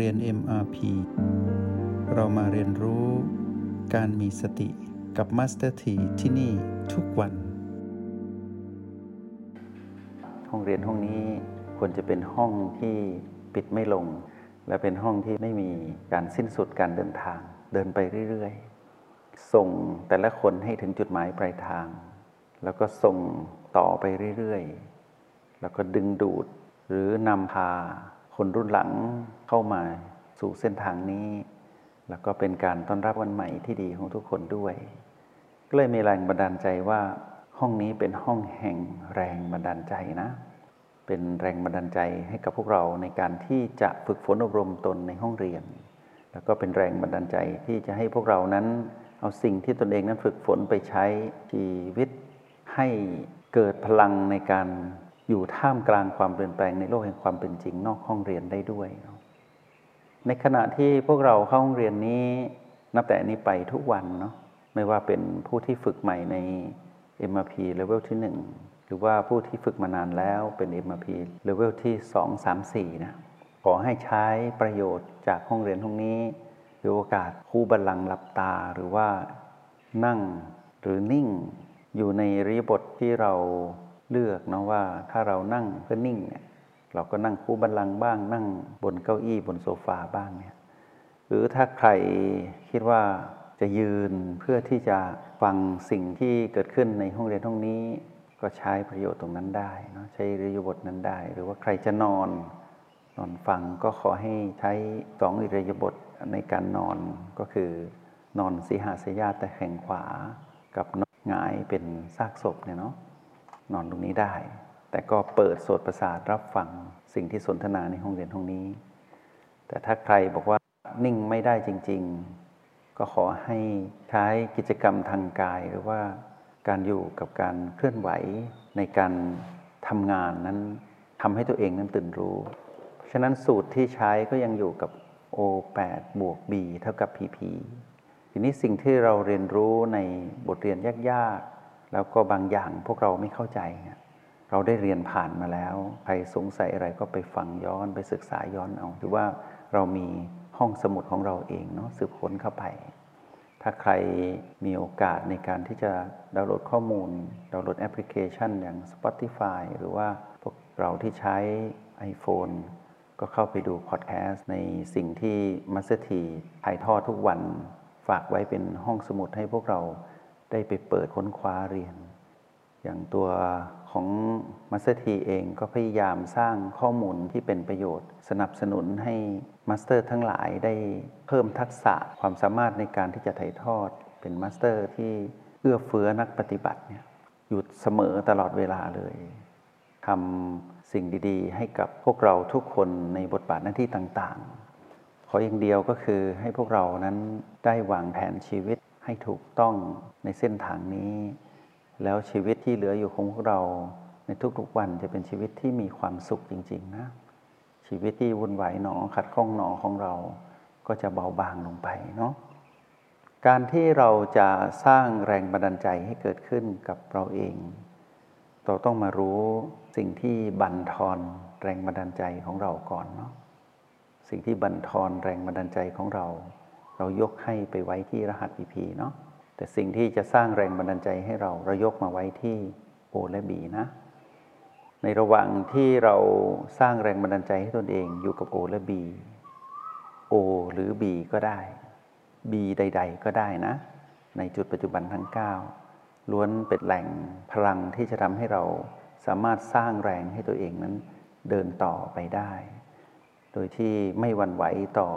เรียน MRP เรามาเรียนรู้การมีสติกับ Master T ที่ที่นี่ทุกวัน ห้องเรียนห้องนี้ควรจะเป็นห้องที่ปิดไม่ลง และเป็นห้องที่ไม่มีการสิ้นสุดการเดินทาง เดินไปเรื่อยๆ ส่งแต่ละคนให้ถึงจุดหมายปลายทาง แล้วก็ส่งต่อไปเรื่อยๆ แล้วก็ดึงดูดหรือนำพา คนรุ่นหลังเข้ามาสู่เส้นทางนี้ แล้วก็เป็นการต้อนรับวันใหม่ที่ดีของทุกคนด้วย ก็เลยมีแรงบันดาลใจว่าห้องนี้เป็นห้องแห่งแรงบันดาลใจนะ เป็นแรงบันดาลใจให้กับพวกเราในการที่จะฝึกฝนอบรมตนในห้องเรียน แล้วก็เป็นแรงบันดาลใจที่จะให้พวกเรานั้นเอาสิ่งที่ตนเองนั้นฝึกฝนไปใช้ชีวิตให้เกิดพลังในการ อยู่ท่ามกลางความเปลี่ยนแปลงในโลกแห่งความเป็นจริงนอกห้องเรียนได้ด้วย ในขณะที่พวกเราเข้าห้องเรียนนี้ นับแต่นี้ไปทุกวันเนาะไม่ว่าเป็นผู้ที่ฝึกใหม่ใน MRP level ที่ 1 หรือว่าผู้ที่ฝึกมานานแล้วเป็น MRP level ที่ 2 3 4 นะ ขอให้ใช้ประโยชน์จากห้องเรียนห้องนี้หรือโอกาสคู่บัลลังก์หลับตาหรือว่านั่งหรือนิ่งอยู่ในรีบทที่เรา เลือกเนาะว่าถ้าเรานั่งเพื่อนิ่งเนี่ยเราก็นั่งคู่บัลลังบ้าง นั่งบนเก้าอี้บนโซฟาบ้างเนี่ยหรือถ้าใครคิดว่าจะยืนเพื่อที่จะฟังสิ่งที่เกิดขึ้นในห้องเรียนห้องนี้ ก็ใช้ประโยชน์ตรงนั้นได้เนาะใช้รีบทนั้นได้ หรือว่าใครจะนอนนอนฟังก็ขอให้ใช้สองอิริยาบถในการนอนก็คือนอนสีหาสยาแต่แข่งขวากับนอนหงายเป็นซากศพเนี่ยเนาะ นอนตรงนี้ได้ แต่ก็เปิดโสตประสาทรับฟังสิ่งที่สนทนาในห้องเรียนห้องนี้ แต่ถ้าใครบอกว่านิ่งไม่ได้จริง ๆ ก็ขอให้ใช้กิจกรรมทางกายหรือว่าการอยู่กับการเคลื่อนไหวในการทำงานนั้นทำให้ตัวเองนั้นตื่นรู้ เพราะฉะนั้นสูตรที่ใช้ก็ยังอยู่กับ O8 บวก B เท่ากับ PP ทีนี้สิ่งที่เราเรียนรู้ในบทเรียนยาก แล้วก็บางอย่างพวกเราไม่เข้าใจ เราได้เรียนผ่านมาแล้ว ใครสงสัยอะไรก็ไปฟังย้อนไปศึกษาย้อนเอาหรือว่าเรามีห้องสมุดของเราเองเนาะสืบค้นเข้าไป ถ้าใครมีโอกาสในการที่จะดาวน์โหลดข้อมูล ดาวน์โหลดแอปพลิเคชันอย่าง Spotify หรือว่าพวกเราที่ใช้ iPhone ก็เข้าไปดูพอดแคสต์ในสิ่งที่มาสเตอร์ทีถ่ายทอดทุกวัน ฝากไว้เป็นห้องสมุดให้พวกเรา ได้ไปเปิดค้นคว้าเรียน อย่างตัวของมาสเตอร์ทีเองก็พยายามสร้างข้อมูลที่เป็นประโยชน์ สนับสนุนให้มาสเตอร์ทั้งหลายได้เพิ่มทักษะความสามารถในการที่จะถ่ายทอด เป็นมาสเตอร์ที่เอื้อเฟื้อนักปฏิบัติเนี่ยอยู่เสมอตลอดเวลาเลยทำสิ่งดีๆ ให้กับพวกเราทุกคนในบทบาทหน้าที่ต่างๆ ขออย่างเดียวก็คือให้พวกเรานั้นได้วางแผนชีวิต ให้ถูกต้องในเส้นทางนี้ แล้วชีวิตที่เหลืออยู่ของพวกเราในทุกๆวันจะเป็นชีวิตที่มีความสุขจริง ๆ นะ ชีวิตที่วุ่นวายหนอขัดข้องหนอของเราก็จะเบาบางลงไปเนาะการที่เราจะสร้างแรงบันดาลใจให้เกิดขึ้นกับเราเอง เราต้องมารู้สิ่งที่บั่นทอนแรงบันดาลใจของเราก่อนเนาะสิ่งที่บั่นทอนแรงบันดาลใจของเรา เรายกให้ไปไว้ที่รหัส EP เนาะแต่สิ่งที่จะสร้างแรงบันดาลใจให้เราเรายกมาไว้ที่ O และ B นะ ในระหว่างที่เราสร้างแรงบันดาลใจให้ตนเองอยู่กับ O และ B O หรือ B ก็ได้ B ใด ๆ ก็ได้นะ ในจุดปัจจุบันทั้ง 9 ล้วนเป็นแหล่งพลังที่จะทำให้เราสามารถสร้างแรงให้ตัวเองนั้นเดินต่อไปได้ โดยที่ไม่หวั่นไหวต่อ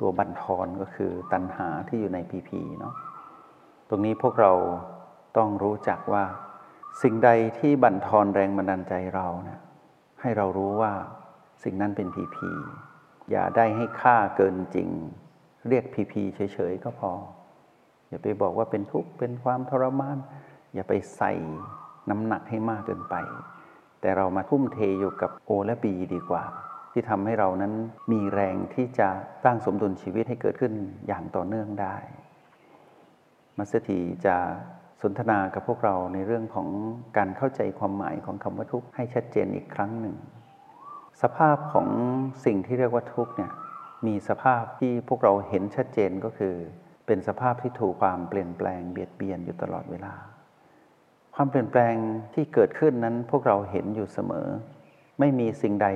ตัวบันทอนก็คือตัณหาที่อยู่ในพีพีเนาะตรงนี้พวกเราต้องรู้จักว่า สิ่งใดที่บั่นทอนแรงบันดาลใจเราเนะี่ยให้เรารู้ว่าสิ่งนั้นเป็นพีพีอย่าได้ให้ค่าเกินจริง เรียกพีพีเฉยๆก็พอ อย่าไปบอกว่าเป็นทุกข์เป็นความทรมาน อย่าไปใส่น้ำหนักให้มากเกินไป แต่เรามาทุ่มเทอยู่กับโอและบีดีกว่า ที่ทำให้เรานั้นมีแรงที่จะสร้างสมดุลชีวิตให้เกิดขึ้นอย่างต่อเนื่องได้มัสถีจะสนทนากับพวกเราในเรื่องของการเข้าใจความหมายของคำว่าทุกข์ให้ชัดเจนอีกครั้งหนึ่ง สภาพของสิ่งที่เรียกว่าทุกข์เนี่ยมีสภาพที่พวกเราเห็นชัดเจนก็คือ เป็นสภาพที่ถูกความเปลี่ยนแปลงเบียดเบียนอยู่ตลอดเวลา ความเปลี่ยนแปลงที่เกิดขึ้นนั้นพวกเราเห็นอยู่เสมอ ไม่มีสิ่งใด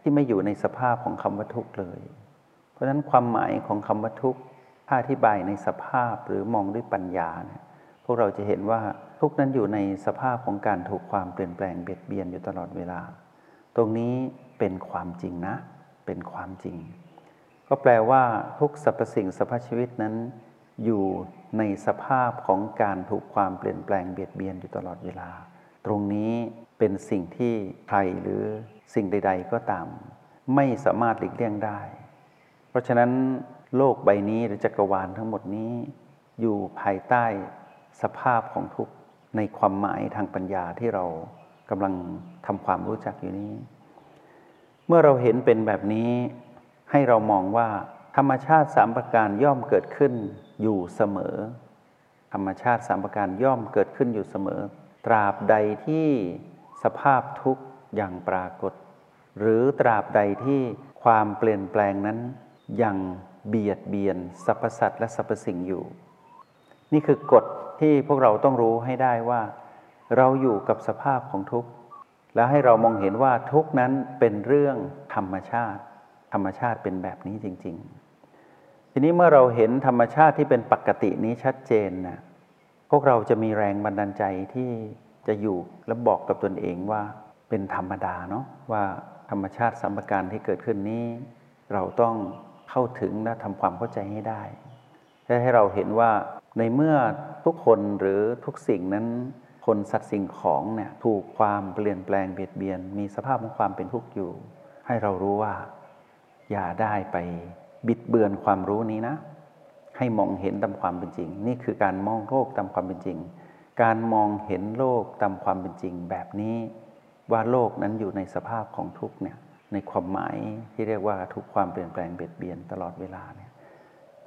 ที่ไม่อยู่ในสภาพของคำว่าทุกข์เลย เพราะฉะนั้นความหมายของคำว่าทุกข์ถ้าอธิบายในสภาพหรือมองด้วยปัญญาเนี่ยพวกเราจะเห็นว่าทุกนั้นอยู่ในสภาพของการถูกความเปลี่ยนแปลงเบียดเบียนอยู่ตลอดเวลา ตรงนี้เป็นความจริงนะ เป็นความจริง ก็แปลว่าทุกสรรพสิ่งสรรพชีวิตนั้น อยู่ในสภาพของการถูกความเปลี่ยนแปลงเบียดเบียนอยู่ตลอดเวลา ตรงนี้เป็นสิ่งที่ใครหรือ สิ่งใด ๆ ก็ตาม ไม่สามารถหลีกเลี่ยงได้ เพราะฉะนั้นโลกใบนี้หรือจักรวาลทั้งหมดนี้ อยู่ภายใต้สภาพของทุกข์ในความหมายทางปัญญาที่เรากำลังทำความรู้จักอยู่นี้ เมื่อเราเห็นเป็นแบบนี้ให้เรามองว่าธรรมชาติสามประการย่อมเกิดขึ้นอยู่เสมอ ธรรมชาติสามประการย่อมเกิดขึ้นอยู่เสมอ ตราบใดที่สภาพทุกข์ อย่างปรากฏ หรือตราบใดที่ความเปลี่ยนแปลงนั้นยังเบียดเบียนสรรพสัตว์และสรรพสิ่งอยู่ นี่คือกฎที่พวกเราต้องรู้ให้ได้ว่า เราอยู่กับสภาพของทุกข์ แล้วให้เรามองเห็นว่าทุกนั้นเป็นเรื่องธรรมชาติ ธรรมชาติเป็นแบบนี้จริง ๆ ทีนี้เมื่อเราเห็นธรรมชาติที่เป็นปกตินี้ชัดเจนนะพวกเราจะมีแรงบันดาลใจที่จะอยู่และบอกกับตนเองว่า เป็นธรรมดาเนาะว่าธรรมชาติสัมปการที่เกิดขึ้นนี้ เราต้องเข้าถึงและทำความเข้าใจให้ได้และให้เราเห็นว่าในเมื่อทุกคนหรือทุกสิ่งนั้นคนสัตว์สิ่งของเนี่ยถูกความเปลี่ยนแปลงเบียดเบียน มีสภาพของความเป็นทุกข์อยู่ ให้เรารู้ว่า อย่าได้ไปบิดเบือนความรู้นี้นะ ให้มองเห็นตามความเป็นจริง นี่คือการมองโลกตามความเป็นจริง การมองเห็นโลกตามความเป็นจริงแบบนี้ ว่าโลกนั้นอยู่ในสภาพของทุกเนี่ยในความหมายที่เรียกว่าทุกความเปลี่ยนแปลงเบียดเบียนตลอดเวลาเนี่ย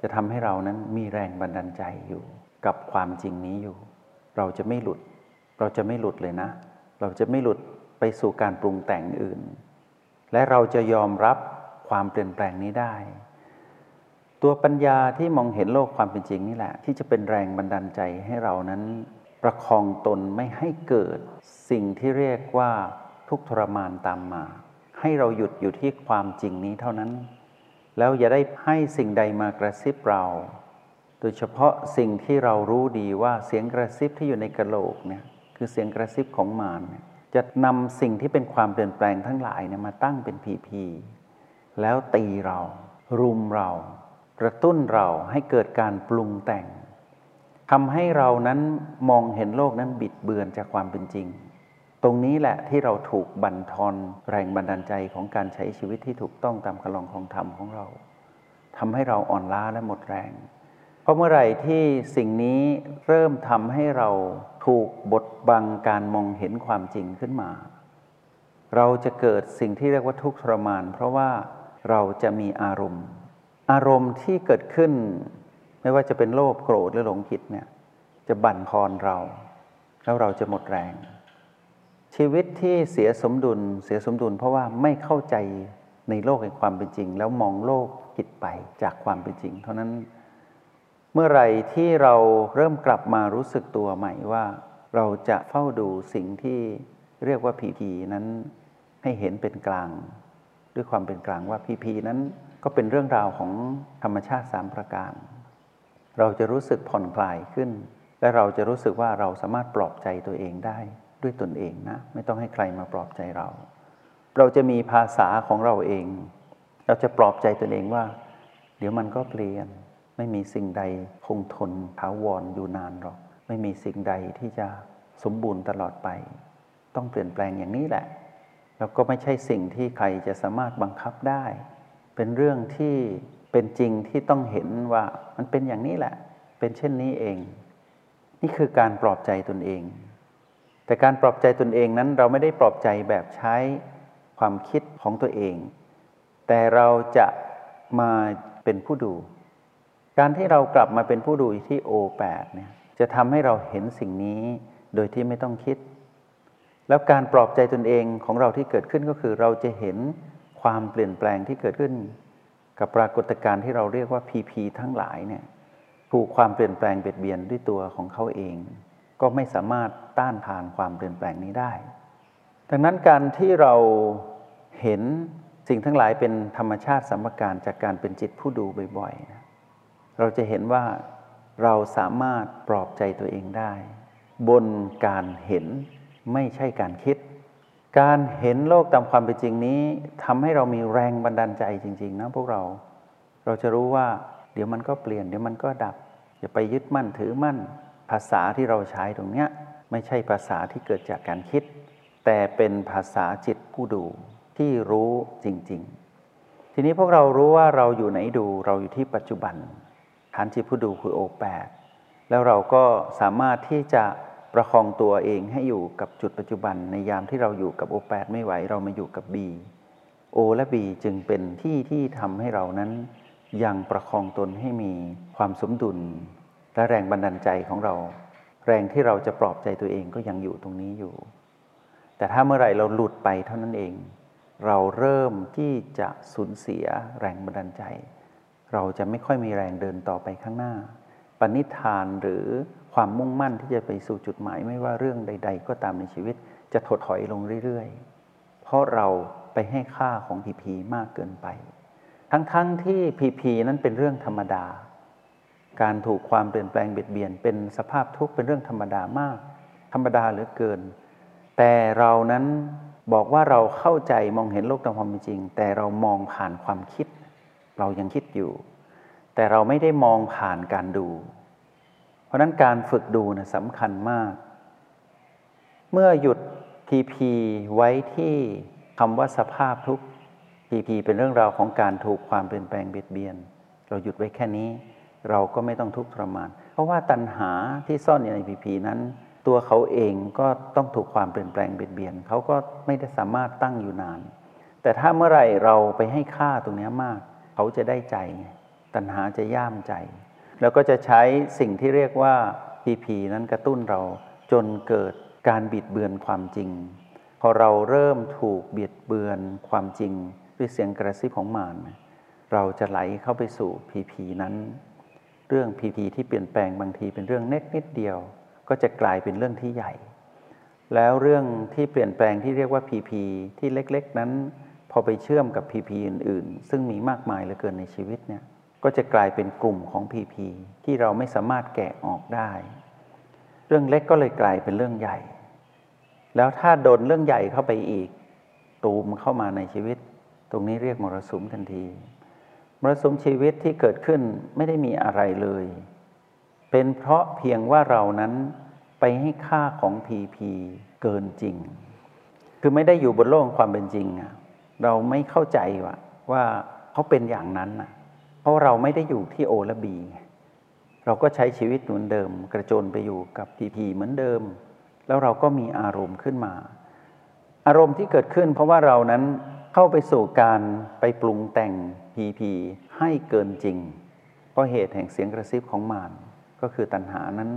จะทำให้เรานั้นมีแรงบันดาลใจอยู่ กับความจริงนี้อยู่ เราจะไม่หลุด เราจะไม่หลุดเลยนะ เราจะไม่หลุดไปสู่การปรุงแต่งอื่น และเราจะยอมรับความเปลี่ยนแปลงนี้ได้ ตัวปัญญาที่มองเห็นโลกความเป็นจริงนี่แหละ ที่จะเป็นแรงบันดาลใจให้เรานั้น ประคองตนไม่ให้เกิด สิ่งที่เรียกว่าทุกทรมานตามมา ให้เราหยุดอยู่ที่ความจริงนี้เท่านั้น แล้วอย่าได้ให้สิ่งใดมากระซิบเรา โดยเฉพาะสิ่งที่เรารู้ดีว่าเสียงกระซิบที่อยู่ในกระโหลกเนี่ยคือเสียงกระซิบของมารเนี่ยจะนำสิ่งที่เป็นความเปลี่ยนแปลงทั้งหลายเนี่ยมาตั้งเป็นพีพีแล้วตีเรา รุมเรา กระตุ้นเราให้เกิดการปรุงแต่ง ทำให้เรานั้นมองเห็นโลกนั้นบิดเบือนจากความเป็นจริง ตรงนี้แหละที่เราถูกบั่นทอนแรงบันดาลใจของการใช้ชีวิตที่ถูกต้องตามคลองของธรรมของเราทำให้เราอ่อนล้าและหมดแรง เพราะเมื่อไหร่ที่สิ่งนี้เริ่มทำให้เราถูกบดบังการมองเห็นความจริงขึ้นมา เราจะเกิดสิ่งที่เรียกว่าทุกข์ทรมาน เพราะว่าเราจะมีอารมณ์ อารมณ์ที่เกิดขึ้น ไม่ว่าจะเป็นโลภโกรธหรือหลงผิดเนี่ยจะบั่นทอนเรา แล้วเราจะหมดแรง ชีวิตที่เสียสมดุลเสียสมดุล เพราะว่าไม่เข้าใจในโลกแห่งความเป็นจริง แล้วมองโลกผิดไปจากความเป็นจริง เท่านั้นเมื่อไหร่ที่เราเริ่มกลับมารู้สึกตัวใหม่ว่า เราจะเฝ้าดูสิ่งที่เรียกว่าผีผีนั้นให้เห็นเป็นกลาง ด้วยความเป็นกลางว่าพีพีนั้นก็เป็นเรื่องราวของธรรมชาติสามประการ เราจะรู้สึกผ่อนคลายขึ้น และเราจะรู้สึกว่าเราสามารถปลอบใจตัวเองได้ด้วยตนเองนะ ไม่ต้องให้ใครมาปลอบใจเรา เราจะมีภาษาของเราเอง เราจะปลอบใจตนเองว่า เดี๋ยวมันก็เปลี่ยน ไม่มีสิ่งใดคงทนถาวรอยู่นานหรอก ไม่มีสิ่งใดที่จะสมบูรณ์ตลอดไป ต้องเปลี่ยนแปลงอย่างนี้แหละ แล้วก็ไม่ใช่สิ่งที่ใครจะสามารถบังคับได้ เป็นเรื่องที่เป็นจริงที่ต้องเห็นว่ามันเป็นอย่างนี้แหละ เป็นเช่นนี้เอง นี่คือการปลอบใจตนเอง แต่การปลอบใจตนเองนั้นเราไม่ได้ปลอบใจแบบใช้ความคิดของตัวเอง แต่เราจะมาเป็นผู้ดู การที่เรากลับมาเป็นผู้ดูที่โอแปดเนี่ยจะทำให้เราเห็นสิ่งนี้โดยที่ไม่ต้องคิด แล้วการปลอบใจตนเองของเราที่เกิดขึ้นก็คือเราจะเห็น ความเปลี่ยนแปลงที่เกิดขึ้น กับปรากฏการณ์ที่เราเรียกว่า PP ทั้งหลายเนี่ยถูกความเปลี่ยนแปลงเบียดเบียนด้วยตัวของเขาเอง ก็ไม่สามารถต้านทานความเปลี่ยนแปลงนี้ได้ ดังนั้นการที่เราเห็นสิ่งทั้งหลายเป็นธรรมชาติสัมการจากการเป็นจิตผู้ดูบ่อยๆเราจะเห็นว่าเราสามารถปลอบใจตัวเองได้ บนการเห็นไม่ใช่การคิด การเห็นโลกตามความเป็นจริงนี้ทำให้เรามีแรงบันดาลใจจริง ๆ นะพวกเรา เราจะรู้ว่า เดี๋ยวมันก็เปลี่ยน เดี๋ยวมันก็ดับ อย่าไปยึดมั่นถือมั่น ภาษาที่เราใช้ตรงเนี้ยไม่ใช่ภาษาที่เกิดจากการคิด แต่เป็นภาษาจิตผู้ดูที่รู้จริง ๆ ทีนี้พวกเรารู้ว่าเราอยู่ไหนดูเราอยู่ที่ปัจจุบันฐานจิตผู้ดูคือโอแปดแล้วเราก็สามารถที่จะ ประคองตัวเองให้อยู่กับจุดปัจจุบัน ในยามที่เราอยู่กับโอแปดไม่ไหวเรามาอยู่กับบีโอและบีจึงเป็นที่ที่ทำให้เรานั้น ยังประคองตนให้มีความสมดุล และแรงบันดาลใจของเรา แรงที่เราจะปลอบใจตัวเองก็ยังอยู่ตรงนี้อยู่ แต่ถ้าเมื่อไหร่เราหลุดไปเท่านั้นเอง เราเริ่มที่จะสูญเสียแรงบันดาลใจ เราจะไม่ค่อยมีแรงเดินต่อไปข้างหน้า ปณิธานหรือ ความมุ่งมั่นที่จะไปสู่จุดหมายไม่ว่าเรื่องใด ๆ ก็ตามในชีวิต จะถดถอยลงเรื่อยๆ เพราะเราไปให้ค่าของพีพีมากเกินไป ทั้งๆทที่พีพีนั้นเป็นเรื่องธรรมดา การถูกความเปลี่ยนแปลงเบียดเบียน เป็นสภาพทุกข์เป็นเรื่องธรรมดามาก ธรรมดาเหลือเกิน แต่เรานั้นบอกว่าเราเข้าใจมองเห็นโลกตามความเป็นจริง แต่เรามองผ่านความคิด เรายังคิดอยู่ แต่เราไม่ได้มองผ่านการดู ราะนั้นการฝึกดูนะสำคัญมาก เมื่อหยุดพีพีไว้ที่คำว่าสภาพทุกพีพีเป็นเรื่องราวของการถูกความเปลี่ยนแปลงเบียดเบียน เราหยุดไว้แค่นี้ เราก็ไม่ต้องทุกข์ทรมาน เพราะว่าตัณหาที่ซ่อนอยู่ในพีพีนั้น ตัวเขาเองก็ต้องถูกความเปลี่ยนแปลงเบียดเบียน เขาก็ไม่ได้สามารถตั้งอยู่นาน แต่ถ้าเมื่อไหร่เราไปให้ค่าตรงนี้มาก เขาจะได้ใจ ตัณหาจะย่ามใจ แล้วก็จะใช้สิ่งที่เรียกว่าพีพีนั้นกระตุ้นเราจนเกิดการบิดเบือนความจริง พอเราเริ่มถูกบีดเบือนความจริง ด้วยเสียงกระซิบของมารเราจะไหลเข้าไปสู่พีพีนั้น เรื่องพีพีที่เปลี่ยนแปลงบางทีเป็นเรื่องเล็กนิดเดียว ก็จะกลายเป็นเรื่องที่ใหญ่ แล้วเรื่องที่เปลี่ยนแปลงที่เรียกว่าพีพีที่เล็กๆ นั้น พอไปเชื่อมกับพีพีอื่น ๆ ซึ่งมีมากมายเหลือเกินในชีวิตเนี่ย ก็จะกลายเป็นกลุ่มของพีพีที่เราไม่สามารถแกะออกได้ เรื่องเล็กก็เลยกลายเป็นเรื่องใหญ่ แล้วถ้าโดนเรื่องใหญ่เข้าไปอีก ตูมเข้ามาในชีวิต ตรงนี้เรียกมรสุมทันที มรสุมชีวิตที่เกิดขึ้นไม่ได้มีอะไรเลย เป็นเพราะเพียงว่าเรานั้นไปให้ค่าของพีพีเกินจริง คือไม่ได้อยู่บนโลกความเป็นจริงอะเราไม่เข้าใจว่าว่าเขาเป็นอย่างนั้นอะ เพราะเราไม่ได้อยู่ที่โอและบี เราก็ใช้ชีวิตเหมือนเดิม กระโจนไปอยู่กับพีพีเหมือนเดิม แล้วเราก็มีอารมณ์ขึ้นมา อารมณ์ที่เกิดขึ้น เพราะว่าเรานั้นเข้าไปสู่การไปปรุงแต่งพีพีให้เกินจริง เพราะเหตุแห่งเสียงกระซิบของมารก็คือตัณหานั้น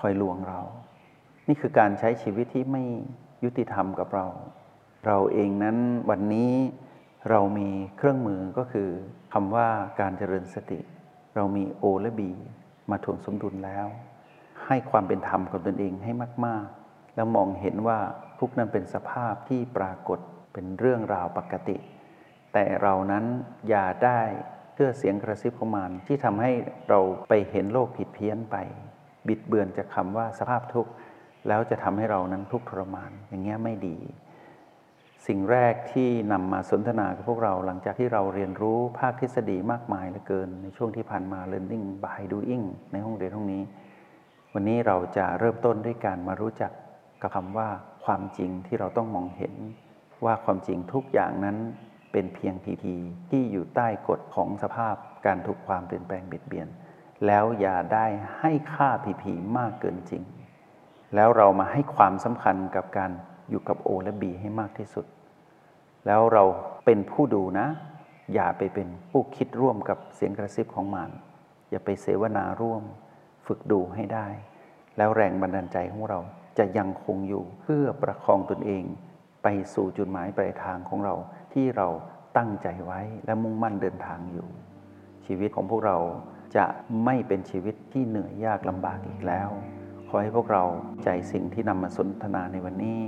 คอยลวงเรา นี่คือการใช้ชีวิตที่ไม่ยุติธรรมกับเรา เราเองนั้นวันนี้ เรามีเครื่องมือก็คือคำว่าการเจริญสติ เรามีโอและบีมาถ่วงสมดุลแล้ว ให้ความเป็นธรรมกับตนเองให้มาก ๆ แล้วมองเห็นว่าทุกนั้นเป็นสภาพที่ปรากฏเป็นเรื่องราวปกติ แต่เรานั้นอย่าได้เชื่อเสียงกระซิบของมารที่ทำให้เราไปเห็นโลกผิดเพี้ยนไป บิดเบือนจากคำว่าสภาพทุกข์แล้วจะทำให้เรานั้นทุกข์ทรมานอย่างเงี้ยไม่ดี สิ่งแรกที่นำมาสนทนากับพวกเราหลังจากที่เราเรียนรู้ภาคทฤษฎีมากมายเหลือเกิน ในช่วงที่ผ่านมา learning by doing ในห้องเรียนห้องนี้ วันนี้เราจะเริ่มต้นด้วยการมารู้จักกับคำว่าความจริงที่เราต้องมองเห็น ว่าความจริงทุกอย่างนั้นเป็นเพียงพีพีที่อยู่ใต้กฎของสภาพการถูกความเปลี่ยนแปลงเบียดเบียน แล้วอย่าได้ให้ค่าพีพีมากเกินจริง แล้วเรามาให้ความสำคัญกับการ อยู่กับโอและบีให้มากที่สุด แล้วเราเป็นผู้ดูนะ อย่าไปเป็นผู้คิดร่วมกับเสียงกระซิบของมัน อย่าไปเสวนาร่วม ฝึกดูให้ได้ แล้วแรงบันดาลใจของเราจะยังคงอยู่เพื่อประคองตนเอง ไปสู่จุดหมายปลายทางของเราที่เราตั้งใจไว้และมุ่งมั่นเดินทางอยู่ ชีวิตของพวกเราจะไม่เป็นชีวิตที่เหนื่อยยากลำบากอีกแล้ว ขอให้พวกเราใจสิ่งที่นำมาสนทนาในวันนี้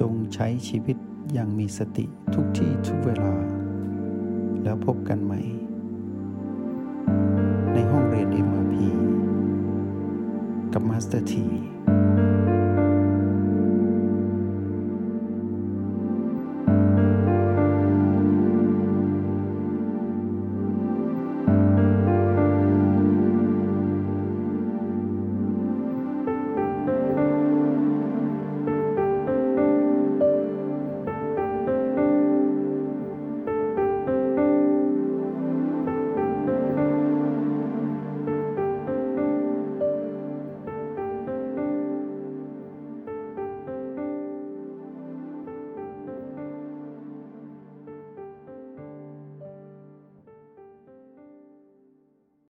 จงใช้ชีวิตอย่างมีสติทุกที่ทุกเวลา แล้วพบกันใหม่ ในห้องเรียน MRP กับมาสเตอร์ที